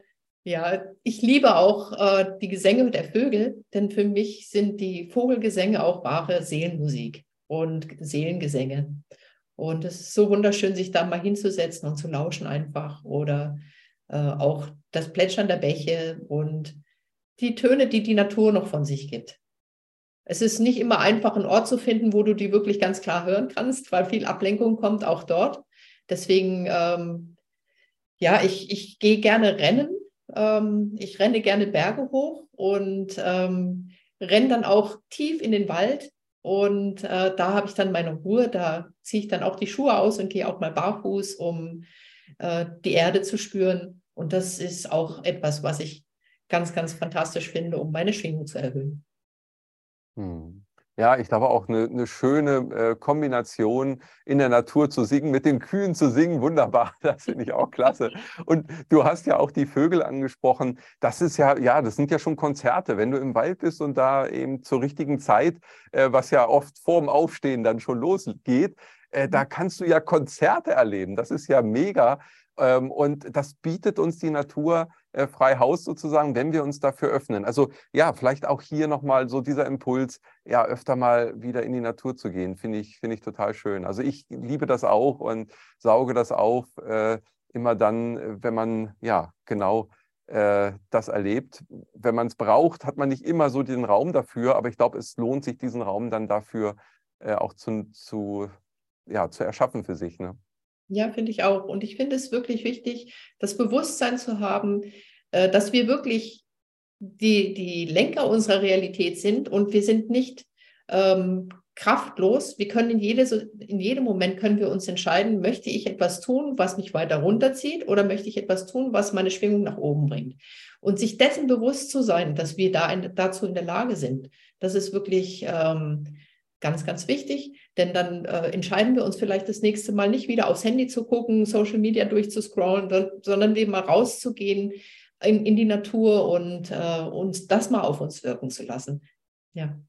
ja, ich liebe auch äh, die Gesänge der Vögel, denn für mich sind die Vogelgesänge auch wahre Seelenmusik und Seelengesänge. Und es ist so wunderschön, sich da mal hinzusetzen und zu lauschen einfach oder äh, auch das Plätschern der Bäche und die Töne, die die Natur noch von sich gibt. Es ist nicht immer einfach, einen Ort zu finden, wo du die wirklich ganz klar hören kannst, weil viel Ablenkung kommt auch dort. Deswegen, ähm, ja, ich, ich gehe gerne rennen. Ähm, ich renne gerne Berge hoch und ähm, renne dann auch tief in den Wald, und äh, da habe ich dann meine Ruhe, da ziehe ich dann auch die Schuhe aus und gehe auch mal barfuß, um äh, die Erde zu spüren. Und das ist auch etwas, was ich ganz, ganz fantastisch finde, um meine Schwingung zu erhöhen. Hm. Ja, ich glaube auch eine, eine schöne äh, Kombination in der Natur zu singen, mit den Kühen zu singen, wunderbar, <laughs> das finde ich auch klasse. Und du hast ja auch die Vögel angesprochen. Das ist ja, ja, das sind ja schon Konzerte, wenn du im Wald bist und da eben zur richtigen Zeit, äh, was ja oft vorm Aufstehen dann schon losgeht, äh, da mhm. kannst du ja Konzerte erleben. Das ist ja mega. Ähm, und das bietet uns die Natur äh, frei Haus sozusagen, wenn wir uns dafür öffnen. Also ja, vielleicht auch hier nochmal so dieser Impuls, ja, öfter mal wieder in die Natur zu gehen, finde ich, finde ich total schön. Also ich liebe das auch und sauge das auf, äh, immer dann, wenn man, ja, genau äh, das erlebt. Wenn man es braucht, hat man nicht immer so den Raum dafür, aber ich glaube, es lohnt sich, diesen Raum dann dafür äh, auch zu, zu, ja, zu erschaffen für sich. Ne? Ja, finde ich auch. Und ich finde es wirklich wichtig, das Bewusstsein zu haben, äh, dass wir wirklich die, die Lenker unserer Realität sind und wir sind nicht ähm, kraftlos. Wir können in, jede, in jedem Moment können wir uns entscheiden, möchte ich etwas tun, was mich weiter runterzieht oder möchte ich etwas tun, was meine Schwingung nach oben bringt. Und sich dessen bewusst zu sein, dass wir da in, dazu in der Lage sind, das ist wirklich ähm, ganz, ganz wichtig. Denn dann äh, entscheiden wir uns vielleicht das nächste Mal nicht wieder aufs Handy zu gucken, Social Media durchzuscrollen, sondern eben mal rauszugehen in, in die Natur und äh, uns das mal auf uns wirken zu lassen. Ja.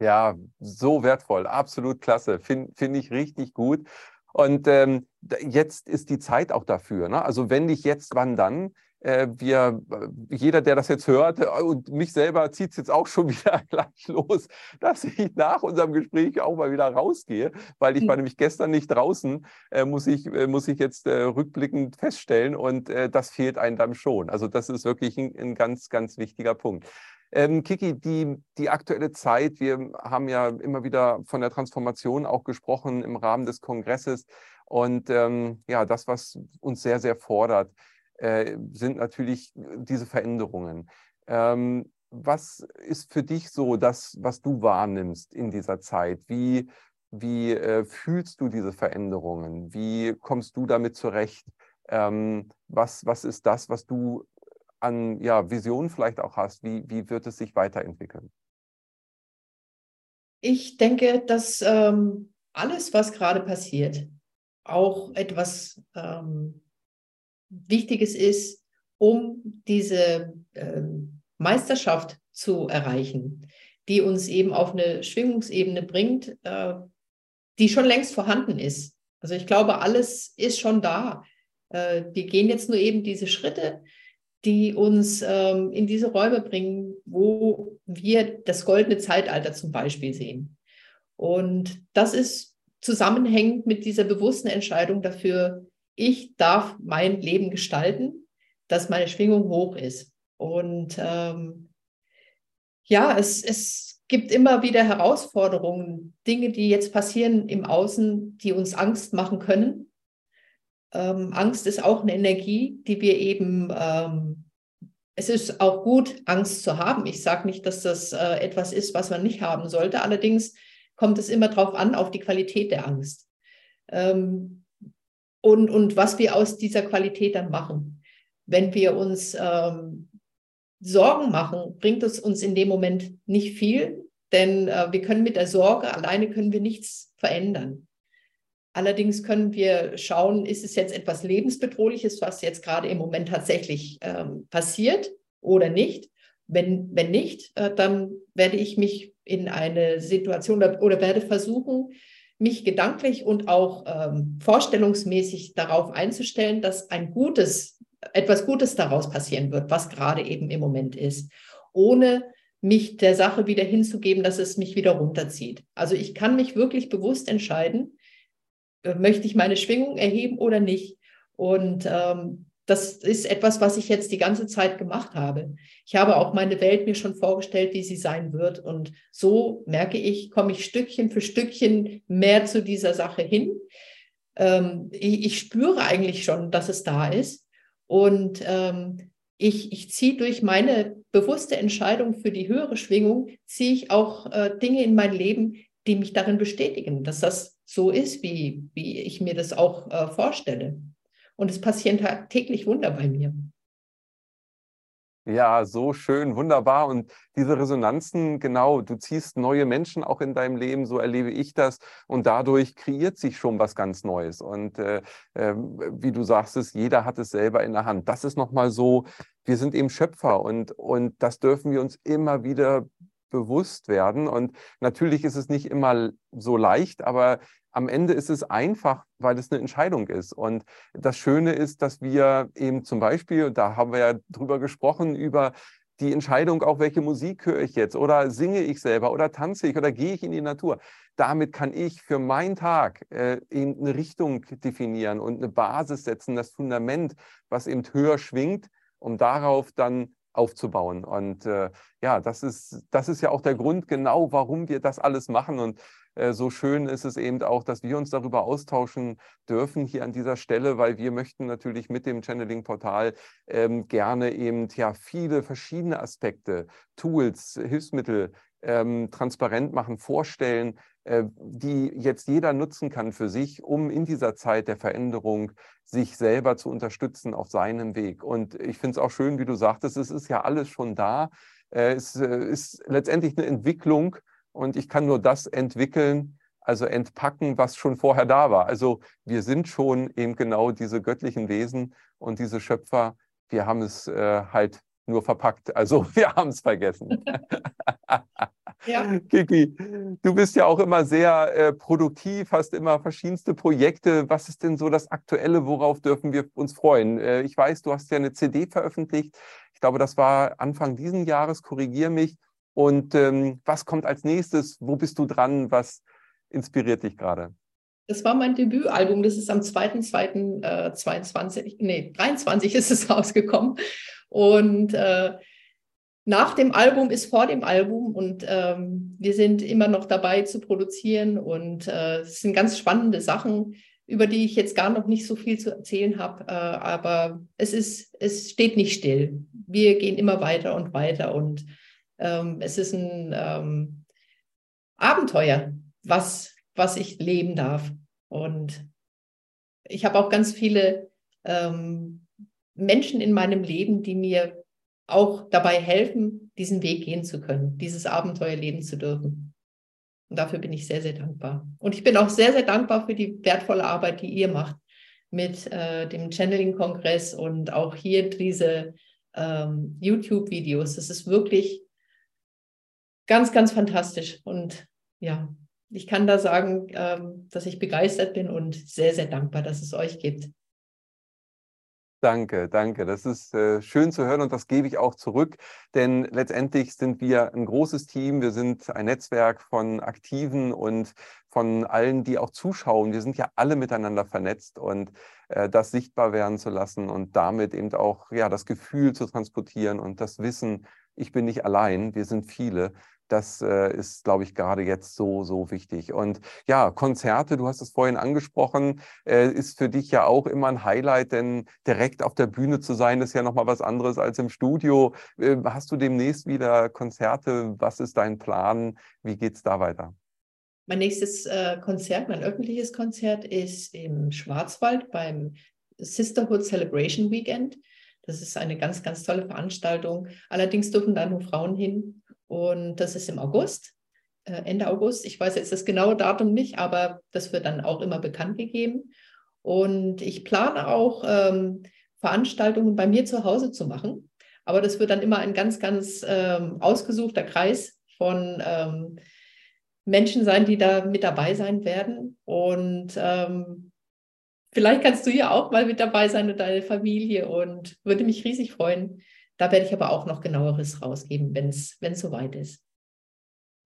Ja, so wertvoll, absolut klasse, finde find ich richtig gut. Und ähm, jetzt ist die Zeit auch dafür. Ne? Also wenn nicht jetzt, wann dann? Äh, wir, äh, jeder, der das jetzt hört, äh, und mich selber zieht es jetzt auch schon <laughs> wieder gleich los, dass ich nach unserem Gespräch auch mal wieder rausgehe, weil ich war nämlich gestern nicht draußen, muss, ich, muss ich jetzt rückblickend feststellen und das fehlt einem dann schon. Also das ist wirklich ein, ein ganz, ganz wichtiger Punkt. Ähm, Kiki, die, die aktuelle Zeit, wir haben ja immer wieder von der Transformation auch gesprochen im Rahmen des Kongresses und ähm, ja, das, was uns sehr, sehr fordert, äh, sind natürlich diese Veränderungen. Ähm, was ist für dich so das, was du wahrnimmst in dieser Zeit? Wie, wie äh, fühlst du diese Veränderungen? Wie kommst du damit zurecht? Ähm, was, was ist das, was du an ja, Visionen vielleicht auch hast? Wie, wie wird es sich weiterentwickeln? Ich denke, dass ähm, alles, was gerade passiert, auch etwas ähm, Wichtiges ist, um diese ähm, Meisterschaft zu erreichen, die uns eben auf eine Schwingungsebene bringt, äh, die schon längst vorhanden ist. Also ich glaube, alles ist schon da. Äh, wir gehen jetzt nur eben diese Schritte die uns ähm, in diese Räume bringen, wo wir das goldene Zeitalter zum Beispiel sehen. Und das ist zusammenhängend mit dieser bewussten Entscheidung dafür, ich darf mein Leben gestalten, dass meine Schwingung hoch ist. Und ähm, ja, es, es gibt immer wieder Herausforderungen, Dinge, die jetzt passieren im Außen, die uns Angst machen können. Ähm, Angst ist auch eine Energie, die wir eben, ähm, es ist auch gut, Angst zu haben. Ich sage nicht, dass das äh, etwas ist, was man nicht haben sollte. Allerdings kommt es immer darauf an, auf die Qualität der Angst. Ähm, und, und was wir aus dieser Qualität dann machen. Wenn wir uns ähm, Sorgen machen, bringt es uns in dem Moment nicht viel, denn äh, wir können mit der Sorge alleine können wir nichts verändern. Allerdings können wir schauen, ist es jetzt etwas lebensbedrohliches, was jetzt gerade im Moment tatsächlich ähm, passiert oder nicht. Wenn, wenn nicht, äh, dann werde ich mich in eine Situation oder, oder werde versuchen, mich gedanklich und auch ähm, vorstellungsmäßig darauf einzustellen, dass ein gutes, etwas Gutes daraus passieren wird, was gerade eben im Moment ist, ohne mich der Sache wieder hinzugeben, dass es mich wieder runterzieht. Also ich kann mich wirklich bewusst entscheiden, äh, möchte ich meine Schwingung erheben oder nicht. Und ähm, das ist etwas, was ich jetzt die ganze Zeit gemacht habe. Ich habe auch meine Welt mir schon vorgestellt, wie sie sein wird. Und so merke ich, komme ich Stückchen für Stückchen mehr zu dieser Sache hin. Ähm, ich, ich, spüre eigentlich schon, dass es da ist. Und ähm, ich, ich ziehe durch meine bewusste Entscheidung für die höhere Schwingung, ziehe ich auch äh, Dinge in mein Leben, die mich darin bestätigen, dass das so ist, wie, wie ich mir das auch äh, vorstelle. Und es passieren täglich Wunder bei mir. Ja, so schön, wunderbar. Und diese Resonanzen, genau, du ziehst neue Menschen auch in deinem Leben, so erlebe ich das. Und dadurch kreiert sich schon was ganz Neues. Und äh, äh, wie du sagst, es, jeder hat es selber in der Hand. Das ist nochmal so, wir sind eben Schöpfer und, und das dürfen wir uns immer wieder bewusst werden. Und natürlich ist es nicht immer so leicht, aber am Ende ist es einfach, weil es eine Entscheidung ist. Und das Schöne ist, dass wir eben zum Beispiel, da haben wir ja drüber gesprochen, über die Entscheidung auch, welche Musik höre ich jetzt oder singe ich selber oder tanze ich oder gehe ich in die Natur. Damit kann ich für meinen Tag äh, eben eine Richtung definieren und eine Basis setzen, das Fundament, was eben höher schwingt, um darauf dann aufzubauen. Und äh, ja, das ist, das ist ja auch der Grund genau, warum wir das alles machen. Und so schön ist es eben auch, dass wir uns darüber austauschen dürfen hier an dieser Stelle, weil wir möchten natürlich mit dem Channeling-Portal ähm, gerne eben ja viele verschiedene Aspekte, Tools, Hilfsmittel ähm, transparent machen, vorstellen, äh, die jetzt jeder nutzen kann für sich, um in dieser Zeit der Veränderung sich selber zu unterstützen auf seinem Weg. Und ich finde es auch schön, wie du sagtest, es ist ja alles schon da. Äh, es äh, ist letztendlich eine Entwicklung und ich kann nur das entwickeln, also entpacken, was schon vorher da war. Also wir sind schon eben genau diese göttlichen Wesen und diese Schöpfer. Wir haben es äh, halt nur verpackt. Also <laughs> wir haben es vergessen. <laughs> ja. Kiki, du bist ja auch immer sehr äh, produktiv, hast immer verschiedenste Projekte. Was ist denn so das Aktuelle? Worauf dürfen wir uns freuen? Äh, ich weiß, du hast ja eine CD veröffentlicht. Ich glaube, das war Anfang diesen Jahres. Korrigier mich. Und ähm, was kommt als nächstes? Wo bist du dran? Was inspiriert dich gerade? Das war mein Debütalbum. Das ist am 2.2.22, äh, nee, 23 <laughs> ist es rausgekommen. Und äh, nach dem Album ist vor dem Album und ähm, wir sind immer noch dabei zu produzieren und äh, es sind ganz spannende Sachen, über die ich jetzt gar noch nicht so viel zu erzählen habe, äh, aber es ist, es steht nicht still. Wir gehen immer weiter und weiter und ähm, es ist ein ähm, Abenteuer, was, was ich leben darf. Und ich habe auch ganz viele ähm, Menschen in meinem Leben, die mir auch dabei helfen, diesen Weg gehen zu können, dieses Abenteuer leben zu dürfen. Und dafür bin ich sehr, sehr dankbar. Und ich bin auch sehr, sehr dankbar für die wertvolle Arbeit, die ihr macht mit äh, dem Channeling-Kongress und auch hier diese ähm, YouTube-Videos. Es ist wirklich ganz, ganz fantastisch. Und ja, ich kann da sagen, ähm, dass ich begeistert bin und sehr, sehr dankbar, dass es euch gibt. Danke, danke. Das ist äh, schön zu hören und das gebe ich auch zurück, denn letztendlich sind wir ein großes Team. Wir sind ein Netzwerk von Aktiven und von allen, die auch zuschauen. Wir sind ja alle miteinander vernetzt und äh, das sichtbar werden zu lassen und damit eben auch ja, das Gefühl zu transportieren und das Wissen, ich bin nicht allein, wir sind viele. Das äh, ist, glaube ich, gerade jetzt so, so wichtig. Und ja, Konzerte, du hast es vorhin angesprochen, äh, ist für dich ja auch immer ein Highlight, denn direkt auf der Bühne zu sein, ist ja nochmal was anderes als im Studio. Äh, hast du demnächst wieder Konzerte? Was ist dein Plan? Wie geht es da weiter? Mein nächstes äh, Konzert, mein öffentliches Konzert ist im Schwarzwald beim Sisterhood Celebration Weekend. Das ist eine ganz, ganz tolle Veranstaltung. Allerdings dürfen da nur Frauen hin. Und das ist im August, äh, Ende August. Ich weiß jetzt das genaue Datum nicht, aber das wird dann auch immer bekannt gegeben. Und ich plane auch ähm, Veranstaltungen bei mir zu Hause zu machen. Aber das wird dann immer ein ganz, ganz ähm, ausgesuchter Kreis von ähm, Menschen sein, die da mit dabei sein werden. Und ähm, vielleicht kannst du ja auch mal mit dabei sein und deine Familie und würde mich riesig freuen, da werde ich aber auch noch genaueres rausgeben, wenn es soweit ist.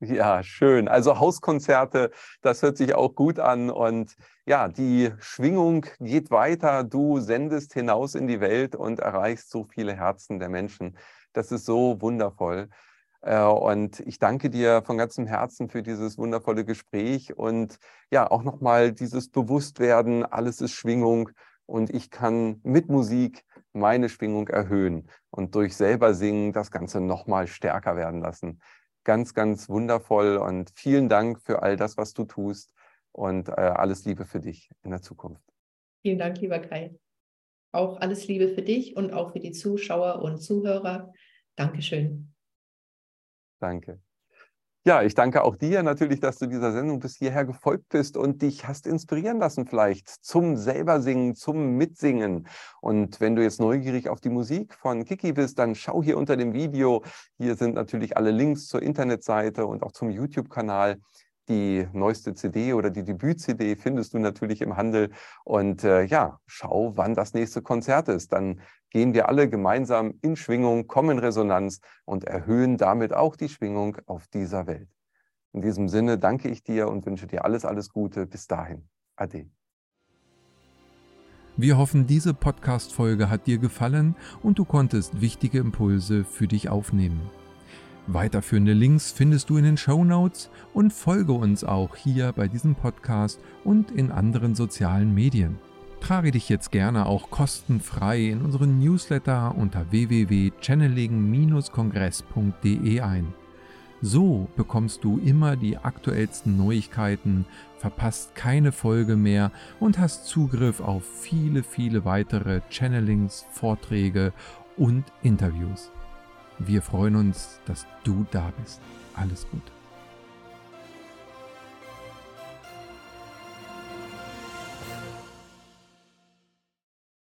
Ja, schön. Also Hauskonzerte, das hört sich auch gut an. Und ja, die Schwingung geht weiter. Du sendest hinaus in die Welt und erreichst so viele Herzen der Menschen. Das ist so wundervoll. Äh, und ich danke dir von ganzem Herzen für dieses wundervolle Gespräch und ja, auch nochmal dieses Bewusstwerden, alles ist Schwingung und ich kann mit Musik meine Schwingung erhöhen und durch selber singen das Ganze nochmal stärker werden lassen. Ganz, ganz wundervoll und vielen Dank für all das, was du tust und äh, alles Liebe für dich in der Zukunft. Vielen Dank, lieber Kai. Auch alles Liebe für dich und auch für die Zuschauer und Zuhörer. Dankeschön. Danke. Ja, ich danke auch dir natürlich, dass du dieser Sendung bis hierher gefolgt bist und dich hast inspirieren lassen vielleicht zum selbersingen, zum Mitsingen. Und wenn du jetzt neugierig auf die Musik von Kiki bist, dann schau hier unter dem Video. Hier sind natürlich alle Links zur Internetseite und auch zum YouTube-Kanal. Die neueste CD oder die Debüt-CD findest du natürlich im Handel. Und äh, ja, schau, wann das nächste Konzert ist. Dann gehen wir alle gemeinsam in Schwingung, kommen in Resonanz und erhöhen damit auch die Schwingung auf dieser Welt. In diesem Sinne danke ich dir und wünsche dir alles, alles Gute. Bis dahin. Ade. Wir hoffen, diese Podcast-Folge hat dir gefallen und du konntest wichtige Impulse für dich aufnehmen. Weiterführende Links findest du in den Show Notes und folge uns auch hier bei diesem Podcast und in anderen sozialen Medien. Trage dich jetzt gerne auch kostenfrei in unseren Newsletter unter www.channeling-kongress.de ein. So bekommst du immer die aktuellsten Neuigkeiten, verpasst keine Folge mehr und hast Zugriff auf viele, viele weitere Channelings, Vorträge und Interviews. Wir freuen uns, dass du da bist. Alles Gute.